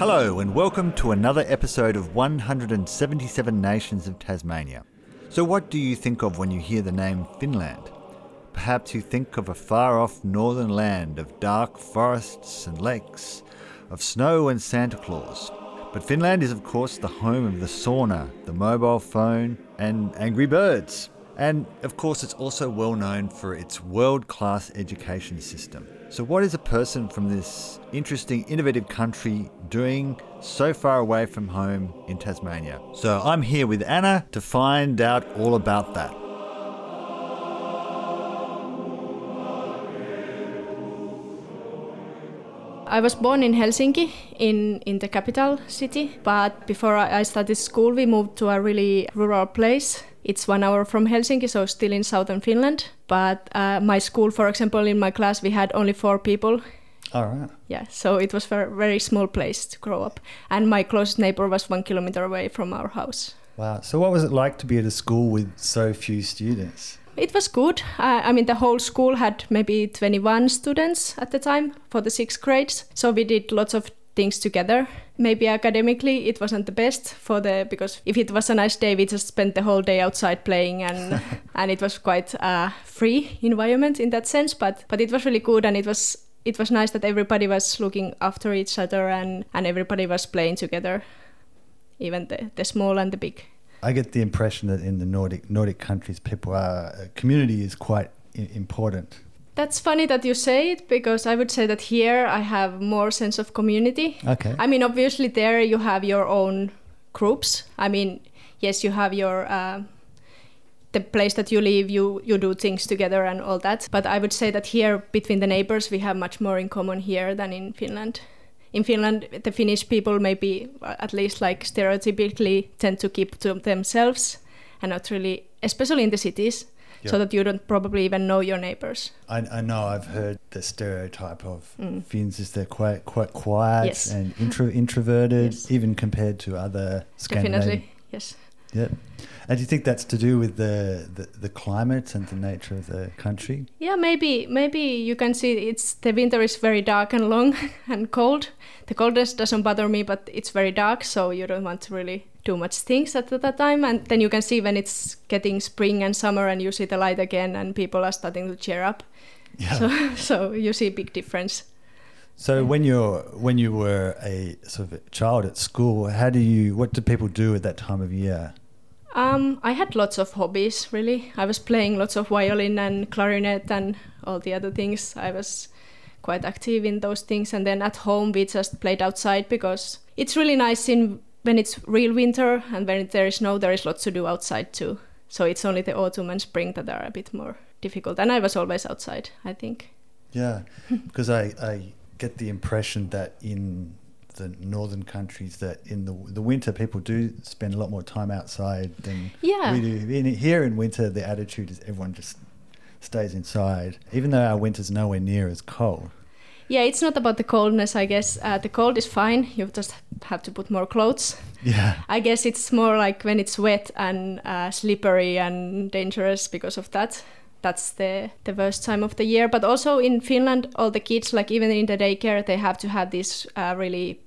Hello, and welcome to another episode of 177 Nations of Tasmania. So, what do you think of when you hear the name Finland? Perhaps you think of a far off northern land of dark forests and lakes, of snow and Santa Claus. But Finland is, of course, the home of the sauna, the mobile phone, and Angry Birds. And of course, it's also well known for its world class education system. So, what is a person from this interesting, innovative country doing so far away from home in Tasmania? So, I'm here with Anna to find out all about that. I was born in Helsinki, in, in the capital city, but before I started school, we moved to a really rural place. It's one hour from Helsinki, so still in southern Finland. But uh, my school, for example, in my class, we had only four people. All right. Yeah, so it was a very small place to grow up. And my closest neighbor was one kilometer away from our house. Wow. So, what was it like to be at a school with so few students? It was good. Uh, I mean, the whole school had maybe 21 students at the time for the sixth grades. So we did lots of things together. Maybe academically it wasn't the best for the because if it was a nice day, we just spent the whole day outside playing and and it was quite a free environment in that sense. But but it was really good and it was it was nice that everybody was looking after each other and and everybody was playing together, even the the small and the big. I get the impression that in the Nordic Nordic countries, people are uh, community is quite important. That's funny that you say it because I would say that here I have more sense of community. Okay. I mean, obviously there you have your own groups. I mean, yes, you have your uh, the place that you live. You you do things together and all that. But I would say that here between the neighbors we have much more in common here than in Finland in Finland, the Finnish people maybe at least like stereotypically tend to keep to themselves and not really, especially in the cities, so that you don't probably even know your neighbors. I, I know I've heard the stereotype of mm. Finns is they're quite quite quiet yes. and intro, introverted, yes. even compared to other Scandinavian. Definitely, yes. Yep. And do you think that's to do with the, the, the, climate and the nature of the country? Yeah, maybe maybe you can see it's the winter is very dark and long and cold. The coldness doesn't bother me, but it's very dark, so you don't want to really do much things at that time. And then you can see when it's getting spring and summer, and you see the light again, and people are starting to cheer up. Yeah. So, so you see a big difference. So when you're when you were a sort of child at school, how do you what did people do at that time of year? Um, I had lots of hobbies, really. I was playing lots of violin and clarinet and all the other things. I was quite active in those things. And then at home, we just played outside because it's really nice in when it's real winter and when there is snow, there is lots to do outside too. So it's only the autumn and spring that are a bit more difficult. And I was always outside, I think. Yeah, because I, I get the impression that in the northern countries that in the the winter people do spend a lot more time outside than yeah. we do. In, here in winter, the attitude is everyone just stays inside, even though our winter's nowhere near as cold. Yeah, it's not about the coldness. I guess uh, the cold is fine. You just have to put more clothes. Yeah. I guess it's more like when it's wet and uh, slippery and dangerous because of that that's the the worst time of the year. But also in Finland, all the kids, like even in the daycare, they have to have these uh, really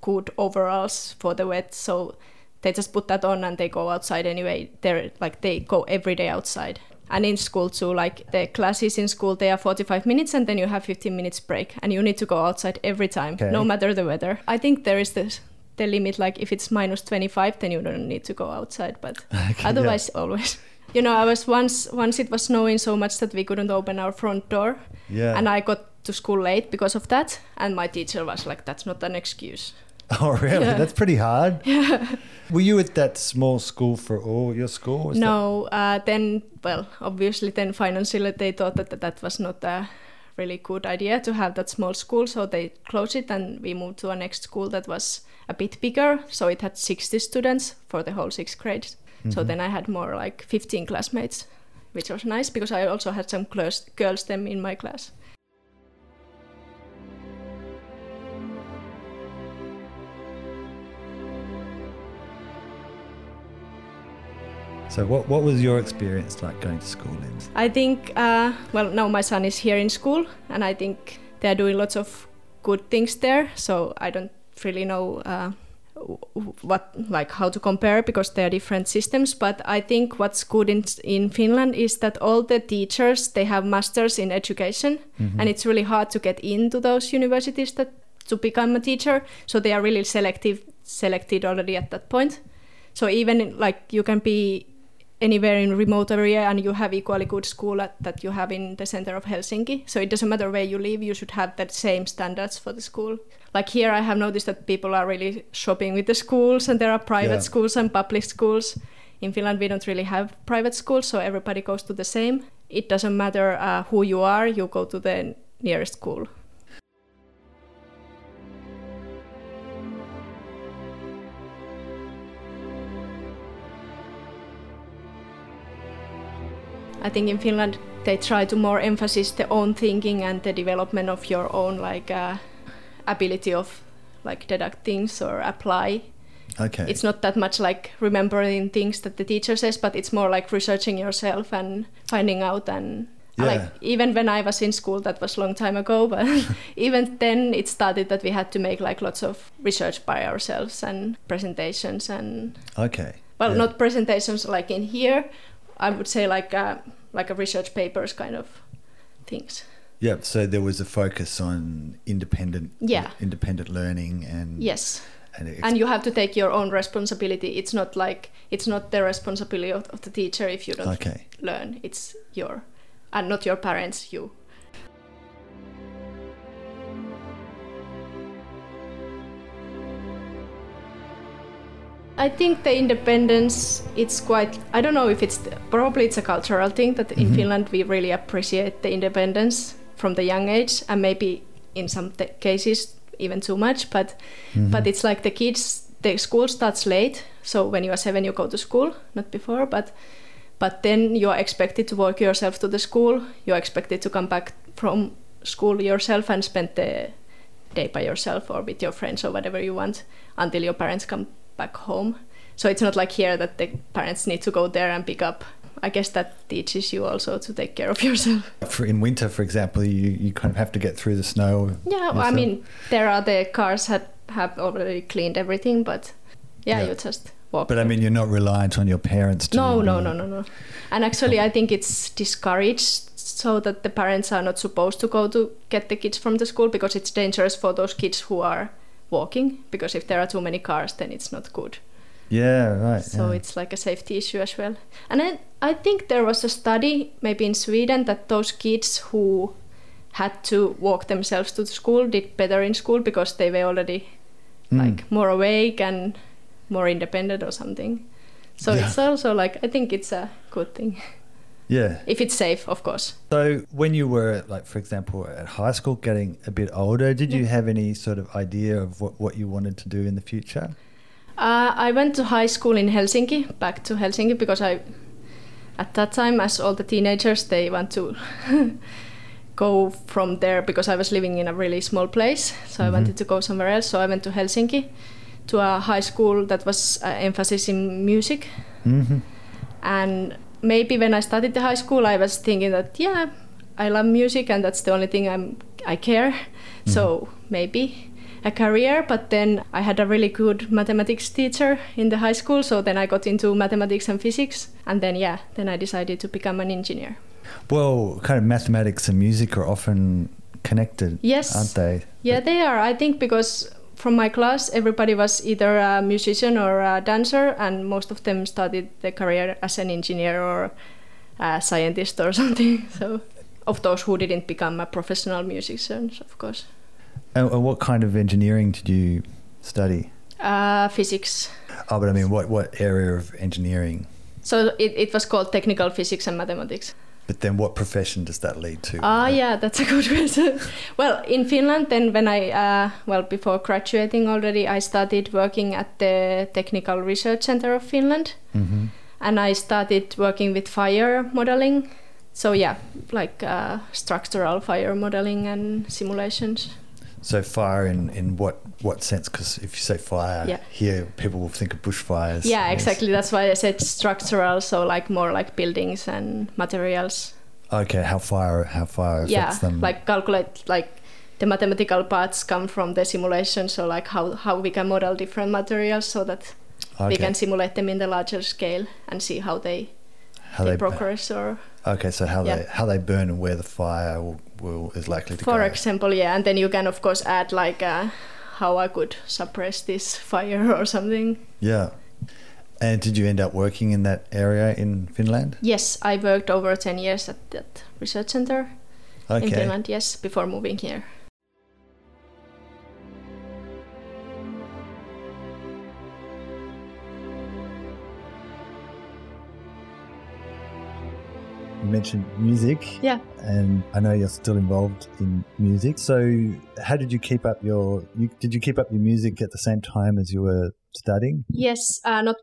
good overalls for the wet. So they just put that on and they go outside anyway. They're like they go every day outside. And in school too, like the classes in school, they are 45 minutes and then you have 15 minutes break, and you need to go outside every time, okay. no matter the weather. I think there is this the limit like if it's minus 25 then you don't need to go outside but okay, otherwise yeah. always you know, I was once once it was snowing so much that we couldn't open our front door. Yeah. And I got to school late because of that, and my teacher was like, "That's not an excuse." Oh, really? Yeah. That's pretty hard. Yeah. Were you at that small school for all your school? no. Uh, then, well, obviously, then financially they thought that that was not a really good idea to have that small school, so they closed it, and we moved to a next school that was a bit bigger. So it had 60 students for the whole sixth grade. Mm-hmm. So then I had more like 15 classmates, which was nice because I also had some girls, girls them in my class. So, what, what was your experience like going to school in? I think, uh, well, now my son is here in school, and I think they're doing lots of good things there. So, I don't really know uh, what like how to compare because they are different systems. But I think what's good in in Finland is that all the teachers they have masters in education, and it's really hard to get into those universities that to become a teacher. So they are really selective selected already at that point. So even like you can be anywhere in remote area and you have equally good school at, that you have in the center of Helsinki. So it doesn't matter where you live, you should have that same standards for the school. Like here, I have noticed that people are really shopping with the schools, and there are private Yeah. schools and public schools. In Finland, we don't really have private schools, so everybody goes to the same. It doesn't matter uh, who you are, you go to the nearest school. I think in Finland they try to more emphasize the own thinking and the development of your own like uh, ability of like deduct things or apply. Okay. It's not that much like remembering things that the teacher says, but it's more like researching yourself and finding out and Yeah. like even when I was in school, that was a long time ago, but even then it started that we had to make like lots of research by ourselves and presentations and okay. well, Yeah. not presentations like in here. I would say like a, like a research papers kind of things. Yeah. So there was a focus on independent. Yeah. Independent learning and. Yes, And, and you have to take your own responsibility. It's not like it's not the responsibility of, of the teacher if you don't Okay. learn. It's your and not your parents. You. I think the independence it's quite I don't know if it's probably it's a cultural thing that in Mhm. Finland we really appreciate the independence from the young age and maybe in some t- cases even too much but Mhm. but it's like the kids the school starts late so when you are 7 you go to school not before but but then you are expected to walk yourself to the school you're expected to come back from school yourself and spend the day by yourself or with your friends or whatever you want until your parents come back home so it's not like here that the parents need to go there and pick up i guess that teaches you also to take care of yourself For in winter, for example, you, you kind of have to get through the snow. yeah well, i mean there are the cars that have already cleaned everything but yeah, Yeah. you just walk But I mean, you're not reliant on your parents to. No, no, no, no, no. And actually, I think it's discouraged so that the parents are not supposed to go to get the kids from the school because it's dangerous for those kids who are walking. Because if there are too many cars, then it's not good. Yeah, right. So yeah. it's like a safety issue as well. And I, I think there was a study, maybe in Sweden, that those kids who had to walk themselves to the school did better in school because they were already Mm. like more awake and more independent or something. So Yeah. it's also like I think it's a good thing Yeah. if it's safe, of course. So when you were like, for example, at high school, getting a bit older, did you have any sort of idea of what, what you wanted to do in the future? Uh, I went to high school in Helsinki, back to Helsinki because I, at that time, as all the teenagers, they want to go from there because I was living in a really small place. So I Mhm. wanted to go somewhere else. So I went to Helsinki, to a high school that was uh, emphasis in music. Mm-hmm. And maybe when I started the high school, I was thinking that yeah, I love music and that's the only thing I'm I care. Mm-hmm. So maybe a career. But then I had a really good mathematics teacher in the high school, so then I got into mathematics and physics, and then yeah, then I decided to become an engineer. Well, kind of mathematics and music are often connected, Yes. aren't they? Yeah, they are. I think because from my class, everybody was either a musician or a dancer, and most of them started their career as an engineer or a scientist or something. So, of those who didn't become a professional musicians, of course. And, and what kind of engineering did you study? Uh, physics. Oh, but I mean, what, what area of engineering? So it, it was called technical physics and mathematics. But then what profession does that lead to? Ah, yeah, that's a good question. well, in Finland, then when I, uh, well, before graduating already, I started working at the Technical Research Center of Finland. hmm and I started working with fire modeling. So yeah, like uh, structural fire modeling and simulations. So fire in, in what, what sense? Because if you say fire Yeah. here, people will think of bushfires. Yeah, exactly. That's why I said structural. So like more like buildings and materials. Okay, how fire how fire affects yeah, them. like calculate like the mathematical parts come from the simulation. So like how how we can model different materials so that we can simulate them in the larger scale and see how they How they they progress or Okay, so how Yeah. they how they burn and where the fire will, will is likely to for go. example yeah and then you can of course add like uh, how i could suppress this fire or something yeah. And did you end up working in that area in Finland? yes i worked over 10 years at that research center in finland yes before moving here mentioned music. Yeah. And I know you're still involved in music. So how did you keep up your you, did you keep up your music at the same time as you were studying? yes uh, not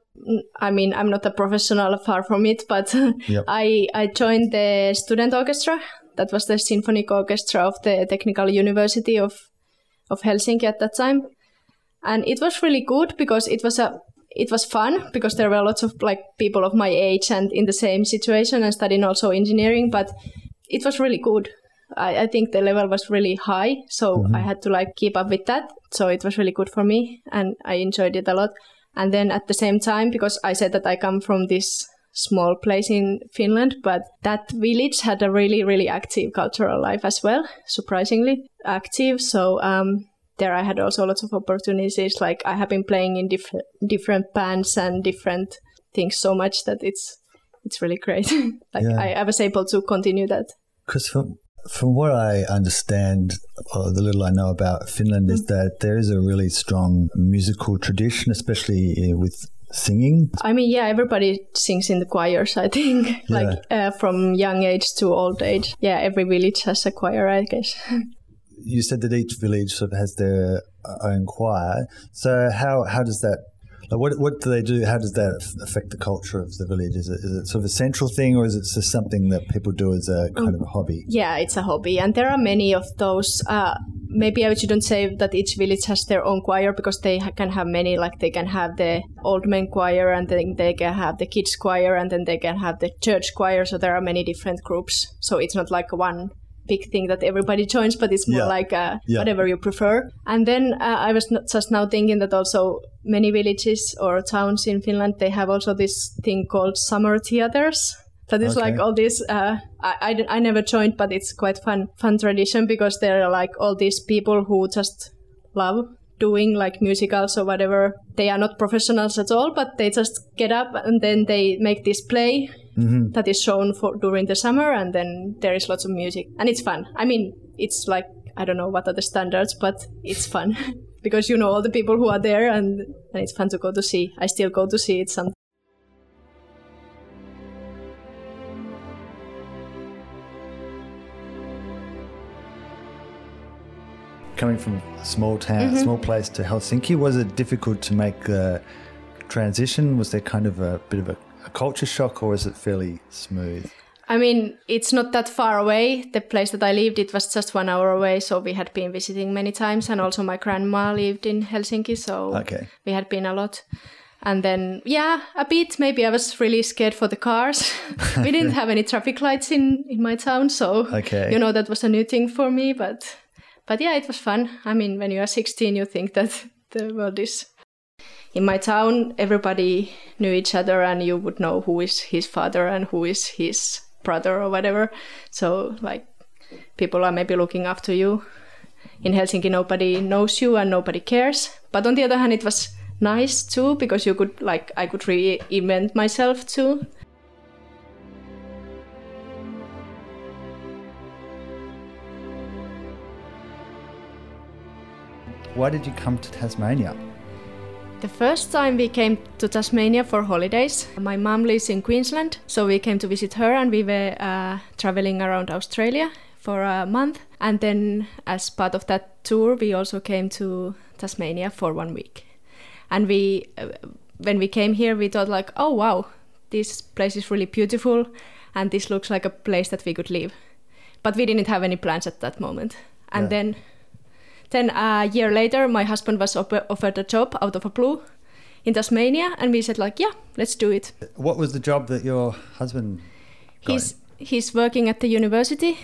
i mean i'm not a professional far from it but Yep. i i joined the student orchestra that was the symphonic orchestra of the technical university of of helsinki at that time and it was really good because it was a it was fun because there were lots of like people of my age and in the same situation and studying also engineering but it was really good. I, I think the level was really high so i had to like keep up with that. So it was really good for me and i enjoyed it a lot. And then at the same time because i said that i come from this small place in finland but that village had a really really active cultural life as well surprisingly active. So um, there I had also lots of opportunities. Like I have been playing in different different bands and different things so much that it's it's really great. like Yeah. I, I was able to continue that. Because from from what I understand, or the little I know about Finland, is that there is a really strong musical tradition, especially uh, with singing. I mean, yeah, everybody sings in the choirs. I think, like uh, from young age to old age. Yeah, every village has a choir, I guess. You said that each village sort of has their own choir. So how how does that? Like what what do they do? How does that affect the culture of the village? Is it is it sort of a central thing, or is it just something that people do as a kind of a hobby? Yeah, it's a hobby, and there are many of those. Uh, maybe I shouldn't say that each village has their own choir because they can have many. Like they can have the old men choir, and then they can have the kids choir, and then they can have the church choir. So there are many different groups. So it's not like one big thing that everybody joins, but it's more Yeah. like uh, Yeah. whatever you prefer. And then uh, I was not just now thinking that also many villages or towns in Finland they have also this thing called summer theaters. That is Okay. like all this. Uh, I, I, I never joined, but it's quite fun fun tradition because there are like all these people who just love doing like musicals or whatever. They are not professionals at all, but they just get up and then they make this play Mm-hmm. that is shown for during the summer, and then there is lots of music, and it's fun. I mean, it's like I don't know what are the standards, but it's fun because you know all the people who are there, and, and it's fun to go to see. I still go to see it some. Coming from a small town, Mm-hmm. small place to Helsinki, was it difficult to make the transition? Was there kind of a bit of a, a culture shock, or is it fairly smooth? I mean, it's not that far away. The place that I lived, it was just one hour away, so we had been visiting many times, and also my grandma lived in Helsinki, so Okay. we had been a lot. And then, yeah, a bit. Maybe I was really scared for the cars. we didn't have any traffic lights in in my town, so Okay. you know that was a new thing for me. But but yeah, it was fun. I mean, when you are 16, you think that the world is. In my town, everybody knew each other, and you would know who is his father and who is his brother or whatever. So like, people are maybe looking after you. In Helsinki, nobody knows you and nobody cares. But on the other hand, it was nice too because you could like I could reinvent myself too. Why did you come to Tasmania? The first time we came to Tasmania for holidays, my mom lives in Queensland, so we came to visit her and we were uh, traveling around Australia for a month. And then, as part of that tour, we also came to Tasmania for one week. And we, uh, when we came here, we thought like, oh wow, this place is really beautiful, and this looks like a place that we could live. But we didn't have any plans at that moment. And Yeah. then then a year later, my husband was op- offered a job out of a blue in Tasmania, and we said like, yeah, let's do it. What was the job that your husband got? He's he's working at the university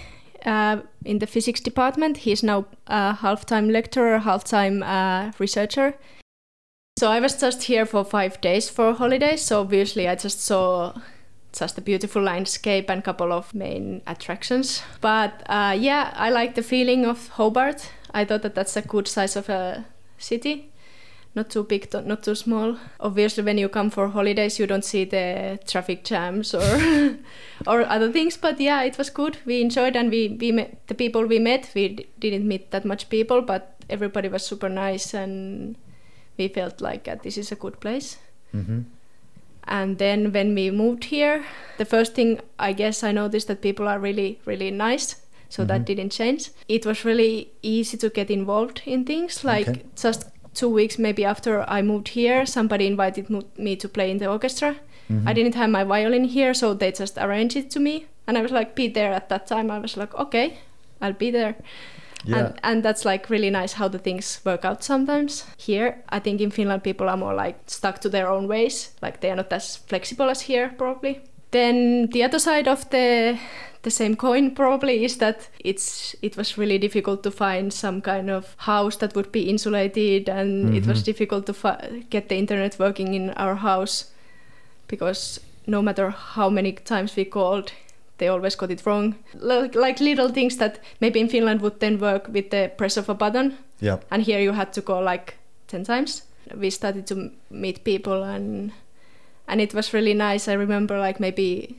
uh, in the physics department. He's now a half-time lecturer, half-time uh, researcher. So I was just here for five days for holidays. So obviously I just saw just a beautiful landscape and couple of main attractions. But uh, yeah, I like the feeling of Hobart. I thought that that's a good size of a city. Not too big, not too small. Obviously, when you come for holidays, you don't see the traffic jams or or other things. But yeah, it was good. We enjoyed, and we we met the people we met. We didn't meet that much people, but everybody was super nice, and we felt like uh, this is a good place. Mm-hmm. And then when we moved here, the first thing I guess I noticed that people are really, really nice. So that Mhm. didn't change. It was really easy to get involved in things. Like Okay. just two weeks maybe after I moved here, somebody invited me to play in the orchestra. Mhm. I didn't have my violin here, so they just arranged it to me. And I was like, be there at that time. I was like, okay, I'll be there. Yeah. And, and that's like really nice how the things work out sometimes. Here, I think in Finland, people are more like stuck to their own ways. Like they are not as flexible as here, probably. Then the other side of the the same coin probably is that it's it was really difficult to find some kind of house that would be insulated, and it was Mhm. difficult to fi- get the internet working in our house because no matter how many times we called, they always got it wrong. Like, like little things that maybe in Finland would then work with the press of a button, Yep. and here you had to call like 10 times. We started to meet people and and it was really nice. I remember like maybe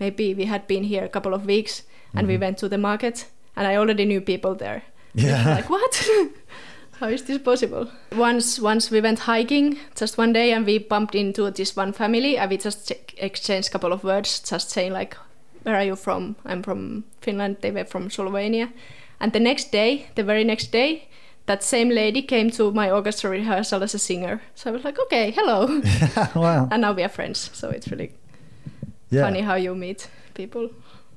maybe we had been here a couple of weeks and we Mhm. went to the market and I already knew people there. Yeah. like what? How is this possible? Once once we went hiking just one day and we bumped into this one family and we just ch- exchanged a couple of words just saying like where are you from? I'm from Finland. They were from Slovenia. And the next day, the very next day, that same lady came to my orchestra rehearsal as a singer. So I was like, okay, hello. wow. and now we are friends. So it's really Yeah. funny how you meet people.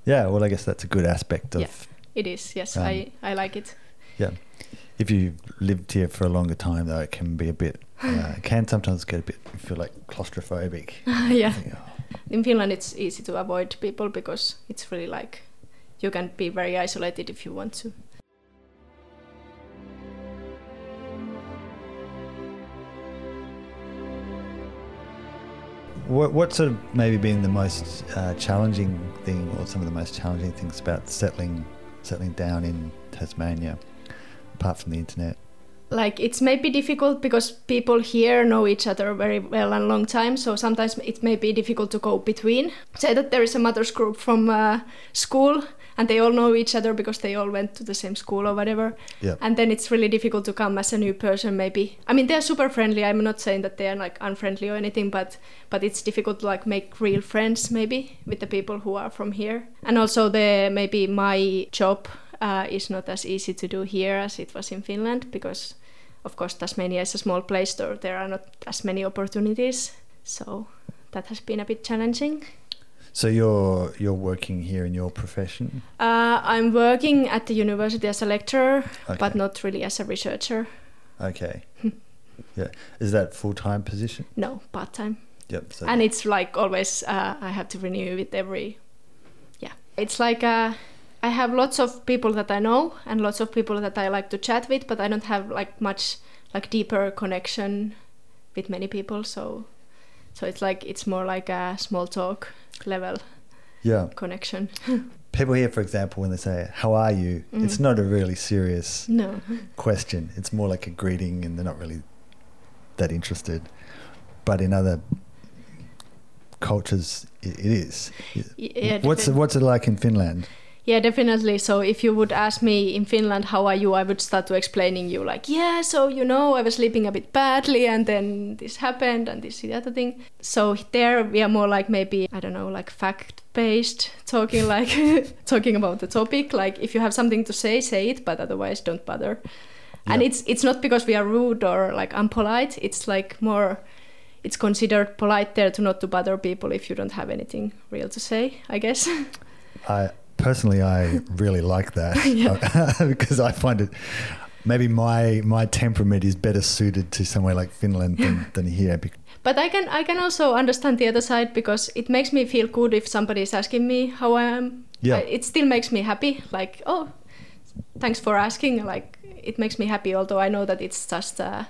Yeah. Well, I guess that's a good aspect of. Yeah. It is, yes. Um, I, I like it. Yeah. If you've lived here for a longer time, though, it can be a bit. Uh, it can sometimes get a bit feel like claustrophobic. yeah. Think, oh, In Finland, it's easy to avoid people because it's really like you can be very isolated if you want to. What what's sort of maybe been the most uh, challenging thing, or some of the most challenging things about settling settling down in Tasmania, apart from the internet? like it's maybe difficult because people here know each other very well and long time so sometimes it may be difficult to go between say that there is a mothers group from uh, school and they all know each other because they all went to the same school or whatever. Yeah. and then it's really difficult to come as a new person maybe. I mean they're super friendly. I'm not saying that they're like unfriendly or anything but but it's difficult to like make real friends maybe with the people who are from here. And also the maybe my job uh, is not as easy to do here as it was in finland because of course tasmania is a small place so there are not as many opportunities. So that has been a bit challenging So you're you're working here in your profession. uh, i'm working at the university as a lecturer Okay. but not really as a researcher Okay. yeah. Is that full time position? no part-time Yep. So and it's like always uh, i have to renew it every yeah it's like uh, i have lots of people that i know and lots of people that i like to chat with but i don't have like much like deeper connection with many people so so it's like it's more like a small talk level yeah. connection People here, for example, when they say "How are you?" Mm. it's not a really serious no question. It's more like a greeting, and they're not really that interested. But in other cultures, it, it is. Yeah, what's defi- what's it like in Finland? Yeah, definitely. So if you would ask me in Finland, how are you, I would start to explaining you like, yeah, so you know, I was sleeping a bit badly and then this happened and this the other thing. So there we are more like maybe, I don't know, like fact based talking like talking about the topic. Like if you have something to say, say it, but otherwise don't bother. And it's it's not because we are rude or like unpolite. It's like more it's considered polite there to not to bother people if you don't have anything real to say, I guess. I personally, I really like that because I find it. Maybe my my temperament is better suited to somewhere like Finland than, than here. But I can I can also understand the other side because it makes me feel good if somebody is asking me how I am Yeah. I- it still makes me happy. Like, oh, thanks for asking. Like, it makes me happy. Although I know that it's just, uh,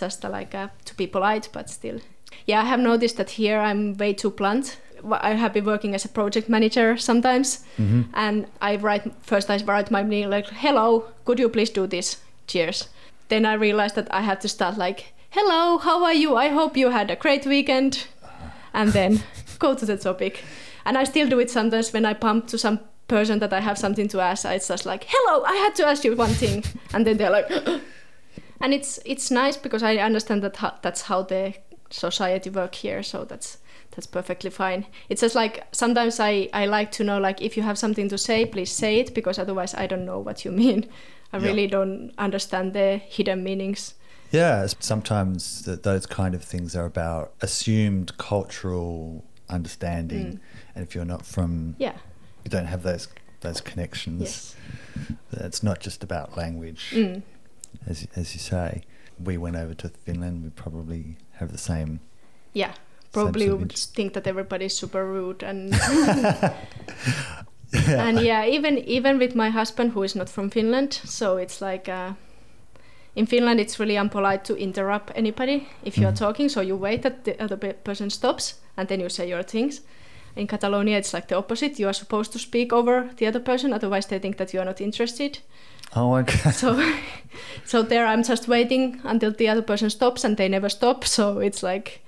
just uh, like uh, to be polite, but still. Yeah, I have noticed that here I'm way too blunt. I have been working as a project manager sometimes, hmm and I write first. I write my name like, "Hello, could you please do this? Cheers." Then I realized that I have to start like, "Hello, how are you? I hope you had a great weekend," and then go to the topic. And I still do it sometimes when I pump to some person that I have something to ask. It's just like, "Hello, I had to ask you one thing," and then they're like, and it's it's nice because I understand that that's how the society work here. So that's that's perfectly fine. It's just like sometimes I, I like to know like if you have something to say, please say it because otherwise I don't know what you mean. I Yeah. really don't understand the hidden meanings. Yeah, sometimes th- those kind of things are about assumed cultural understanding, Mm. and if you're not from, Yeah. you don't have those those connections. Yes. It's not just about language, Mm. as as you say. We went over to Finland. We probably have the same. Yeah. Probably sort you of would think that everybody's super rude and Yeah. and yeah, even even with my husband who is not from Finland, so it's like uh, in Finland it's really unpolite to interrupt anybody if you are Mhm. talking. So you wait that the other person stops and then you say your things. In Catalonia, it's like the opposite. You are supposed to speak over the other person, otherwise they think that you are not interested. Oh, okay. So, so there I'm just waiting until the other person stops, and they never stop. So it's like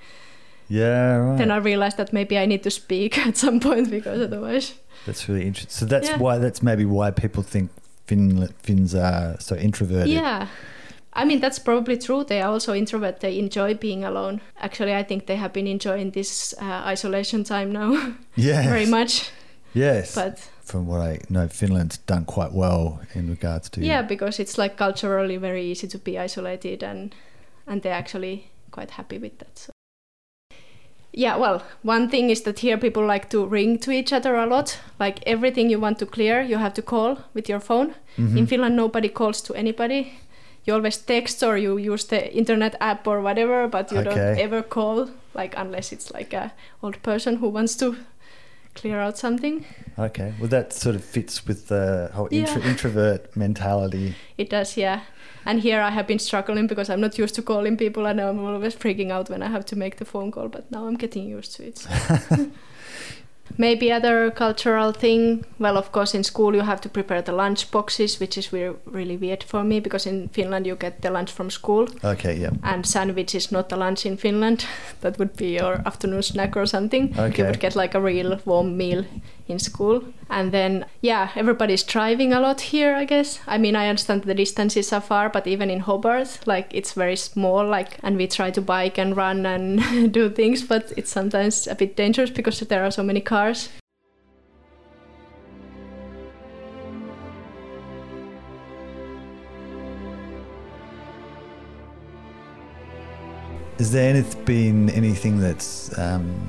Yeah, right. then I realized that maybe I need to speak at some point because otherwise, That's really interesting. So that's Yeah. why that's maybe why people think Fin- Finns are so introverted. Yeah. I mean, that's probably true. They are also introvert. They enjoy being alone. Actually, I think they have been enjoying this uh, isolation time now Yeah. very much. Yes. But From what I know, Finland's done quite well in regards to. yeah, because it's like culturally very easy to be isolated, and and they're actually quite happy with that. So. Yeah, well, one thing is that here people like to ring to each other a lot. Like everything you want to clear, you have to call with your phone. Mhm. In Finland, nobody calls to anybody. You always text or you use the internet app or whatever, but you don't ever call, like unless it's like a old person who wants to clear out something. Okay. Well, that sort of fits with the whole intro- Yeah. introvert mentality. It does, yeah. And here I have been struggling because I'm not used to calling people, and I'm always freaking out when I have to make the phone call. But now I'm getting used to it. so. Maybe other cultural thing. Well, of course, in school you have to prepare the lunch boxes, which is re- really weird for me because in Finland you get the lunch from school, Okay. Yeah. and sandwich is not a lunch in Finland. that would be your afternoon snack or something. Okay. You would get like a real warm meal in school. And then, yeah, everybody's driving a lot here, I guess. I mean, I understand the distances are far, but even in Hobart, like it's very small, like, and we try to bike and run and do things, but it's sometimes a bit dangerous because there are so many cars. Has there any- been anything that's um,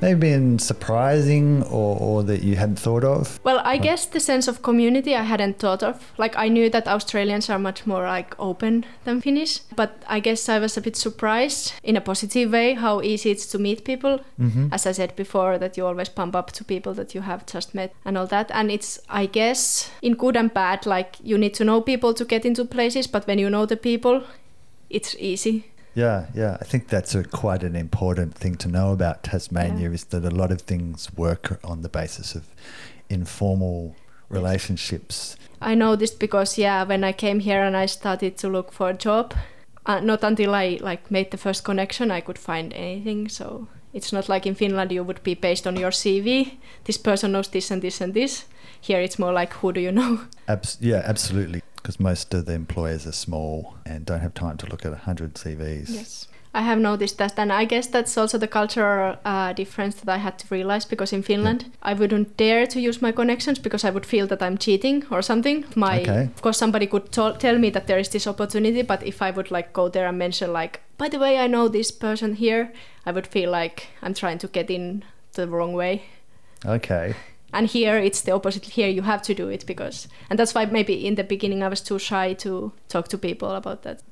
maybe been surprising or, or that you hadn't thought of? Well, I guess the sense of community I hadn't thought of. Like I knew that Australians are much more like open than Finnish, but I guess I was a bit surprised in a positive way how easy it's to meet people. Mm-hmm. As I said before, that you always pump up to people that you have just met and all that. And it's, I guess, in good and bad, like you need to know people to get into places, but when you know the people, it's easy. Yeah, yeah. I think that's a, quite an important thing to know about Tasmania Yeah. is that a lot of things work on the basis of informal relationships. I know this because yeah, when I came here and I started to look for a job, uh, not until I like made the first connection I could find anything. So it's not like in Finland you would be based on your CV. This person knows this and this and this. Here it's more like who do you know? Abs- yeah, absolutely. Because most of the employers are small and don't have time to look at 100 CVs. Yes. I have noticed that, and I guess that's also the cultural uh, difference that I had to realize because in Finland I wouldn't dare to use my connections because I would feel that I'm cheating or something. My, Okay. of course, somebody could tell me that there is this opportunity, but if I would like go there and mention like, by the way, I know this person here, I would feel like I'm trying to get in the wrong way. Okay. And here it's the opposite. Here you have to do it because, and that's why maybe in the beginning I was too shy to talk to people about that.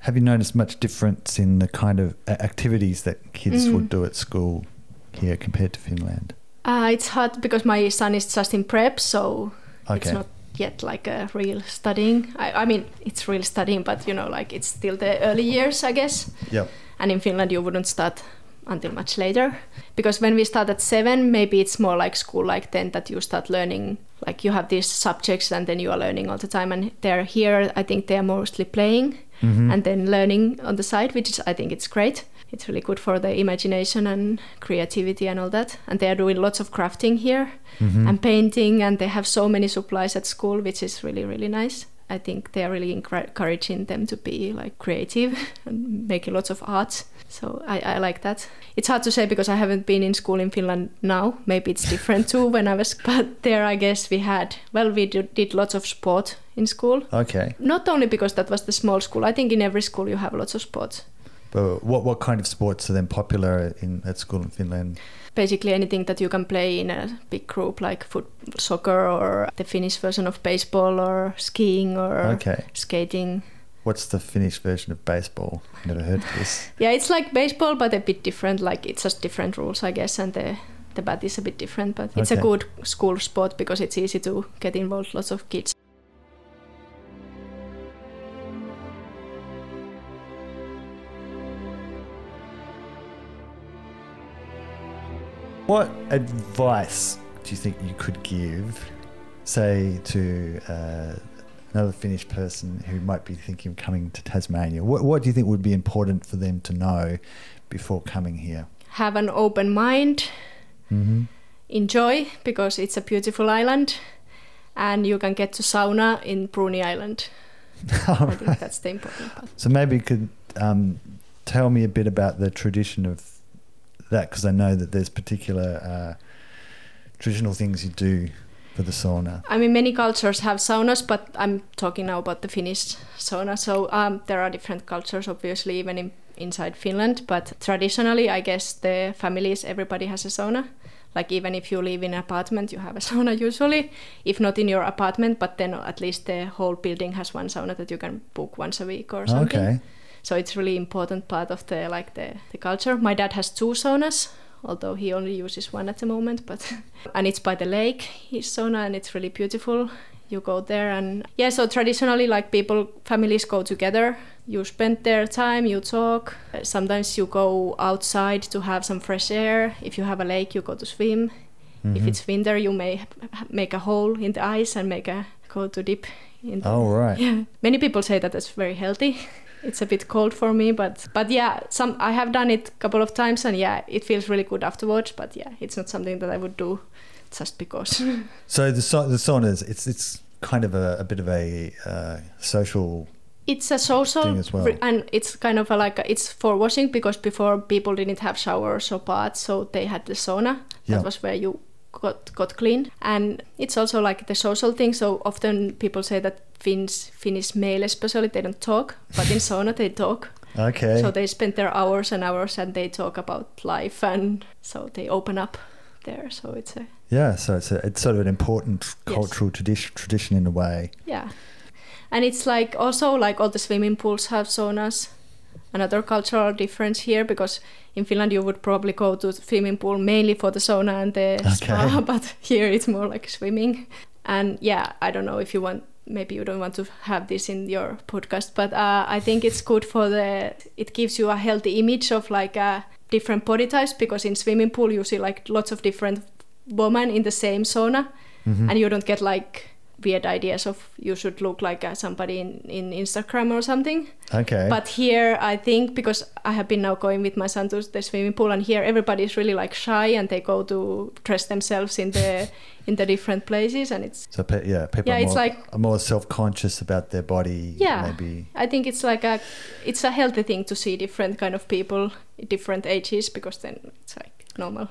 Have you noticed much difference in the kind of activities that kids Mm. would do at school here compared to Finland? Uh, it's hard because my son is just in prep, so Okay. it's not yet like a real studying. I, I mean, it's real studying, but you know, like it's still the early years, I guess. Yep. And in Finland, you wouldn't start until much later because when we start at seven, maybe it's more like school, like then that you start learning. Like you have these subjects, and then you are learning all the time. And they're here. I think they are mostly playing Mhm. and then learning on the side, which is, I think it's great. It's really good for the imagination and creativity and all that. And they are doing lots of crafting here Mhm. and painting, and they have so many supplies at school, which is really, really nice. I think they are really encouraging them to be like creative and making lots of art. So I, I like that. It's hard to say because I haven't been in school in Finland now. Maybe it's different too when I was. But there, I guess we had well, we did, did lots of sport in school. Okay. Not only because that was the small school. I think in every school you have lots of sports. But what what kind of sports are then popular in at school in Finland? Basically anything that you can play in a big group, like foot, soccer or the Finnish version of baseball or skiing or Okay. skating. What's the Finnish version of baseball? Never heard of this. Yeah, it's like baseball, but a bit different. Like it's just different rules, I guess, and the the bat is a bit different. But it's Okay. a good school sport because it's easy to get involved. Lots of kids. What advice do you think you could give, say, to uh, another Finnish person who might be thinking of coming to Tasmania? What, what do you think would be important for them to know before coming here? Have an open mind. Mm-hmm. Enjoy because it's a beautiful island, and you can get to sauna in Bruny Island. I think that's the important part. So maybe you could um, tell me a bit about the tradition of that, because I know that there's particular uh, traditional things you do for the sauna. I mean, many cultures have saunas, but I'm talking now about the Finnish sauna. So um, there are different cultures, obviously, even in, inside Finland. But traditionally, I guess the families, everybody has a sauna. Like even if you live in an apartment, you have a sauna usually. If not in your apartment, but then at least the whole building has one sauna that you can book once a week or something. Okay. So it's really important part of the like the, the culture. My dad has two saunas, although he only uses one at the moment. But and it's by the lake, his sauna, and it's really beautiful. You go there and yeah. So traditionally, like people, families go together. You spend their time, you talk. Sometimes you go outside to have some fresh air. If you have a lake, you go to swim. If Mhm. it's winter, you may make a hole in the ice and make a go to dip in the Oh, right. yeah, many people say that it's very healthy. It's a bit cold for me, but but yeah, some I have done it a couple of times, and yeah, it feels really good afterwards. But yeah, it's not something that I would do just because. So the sa- the saunas, it's it's kind of a, a bit of a uh, social. it's a social Thing as well. and it's kind of a like a, it's for washing because before people didn't have showers or baths, so they had the sauna. Yeah. That was where you got got clean, and it's also like the social thing. So often people say that Finns, Finnish male especially, they don't talk, but in sauna they talk. Okay. So they spend their hours and hours and they talk about life and so they open up there. So it's a yeah. So it's a, it's sort of an important Yes. cultural tradition tradition in a way. yeah. And it's like also like all the swimming pools have saunas. Another cultural difference here because in Finland you would probably go to the swimming pool mainly for the sauna and the spa, but here it's more like swimming. And yeah, I don't know if you want maybe you don't want to have this in your podcast, but uh, I think it's good for the it gives you a healthy image of like uh, different body types because in swimming pool you see like lots of different women in the same sauna Mhm. and you don't get like weird ideas of you should look like uh, somebody in, in Instagram or something. Okay. But here, I think because I have been now going with my son to the swimming pool, and here everybody is really like shy, and they go to dress themselves in the in the different places, and it's so pe- yeah, people Yeah, are, it's more, like- are more self conscious about their body. Yeah. Maybe. I think it's like a it's a healthy thing to see different kind of people, different ages, because then it's like normal.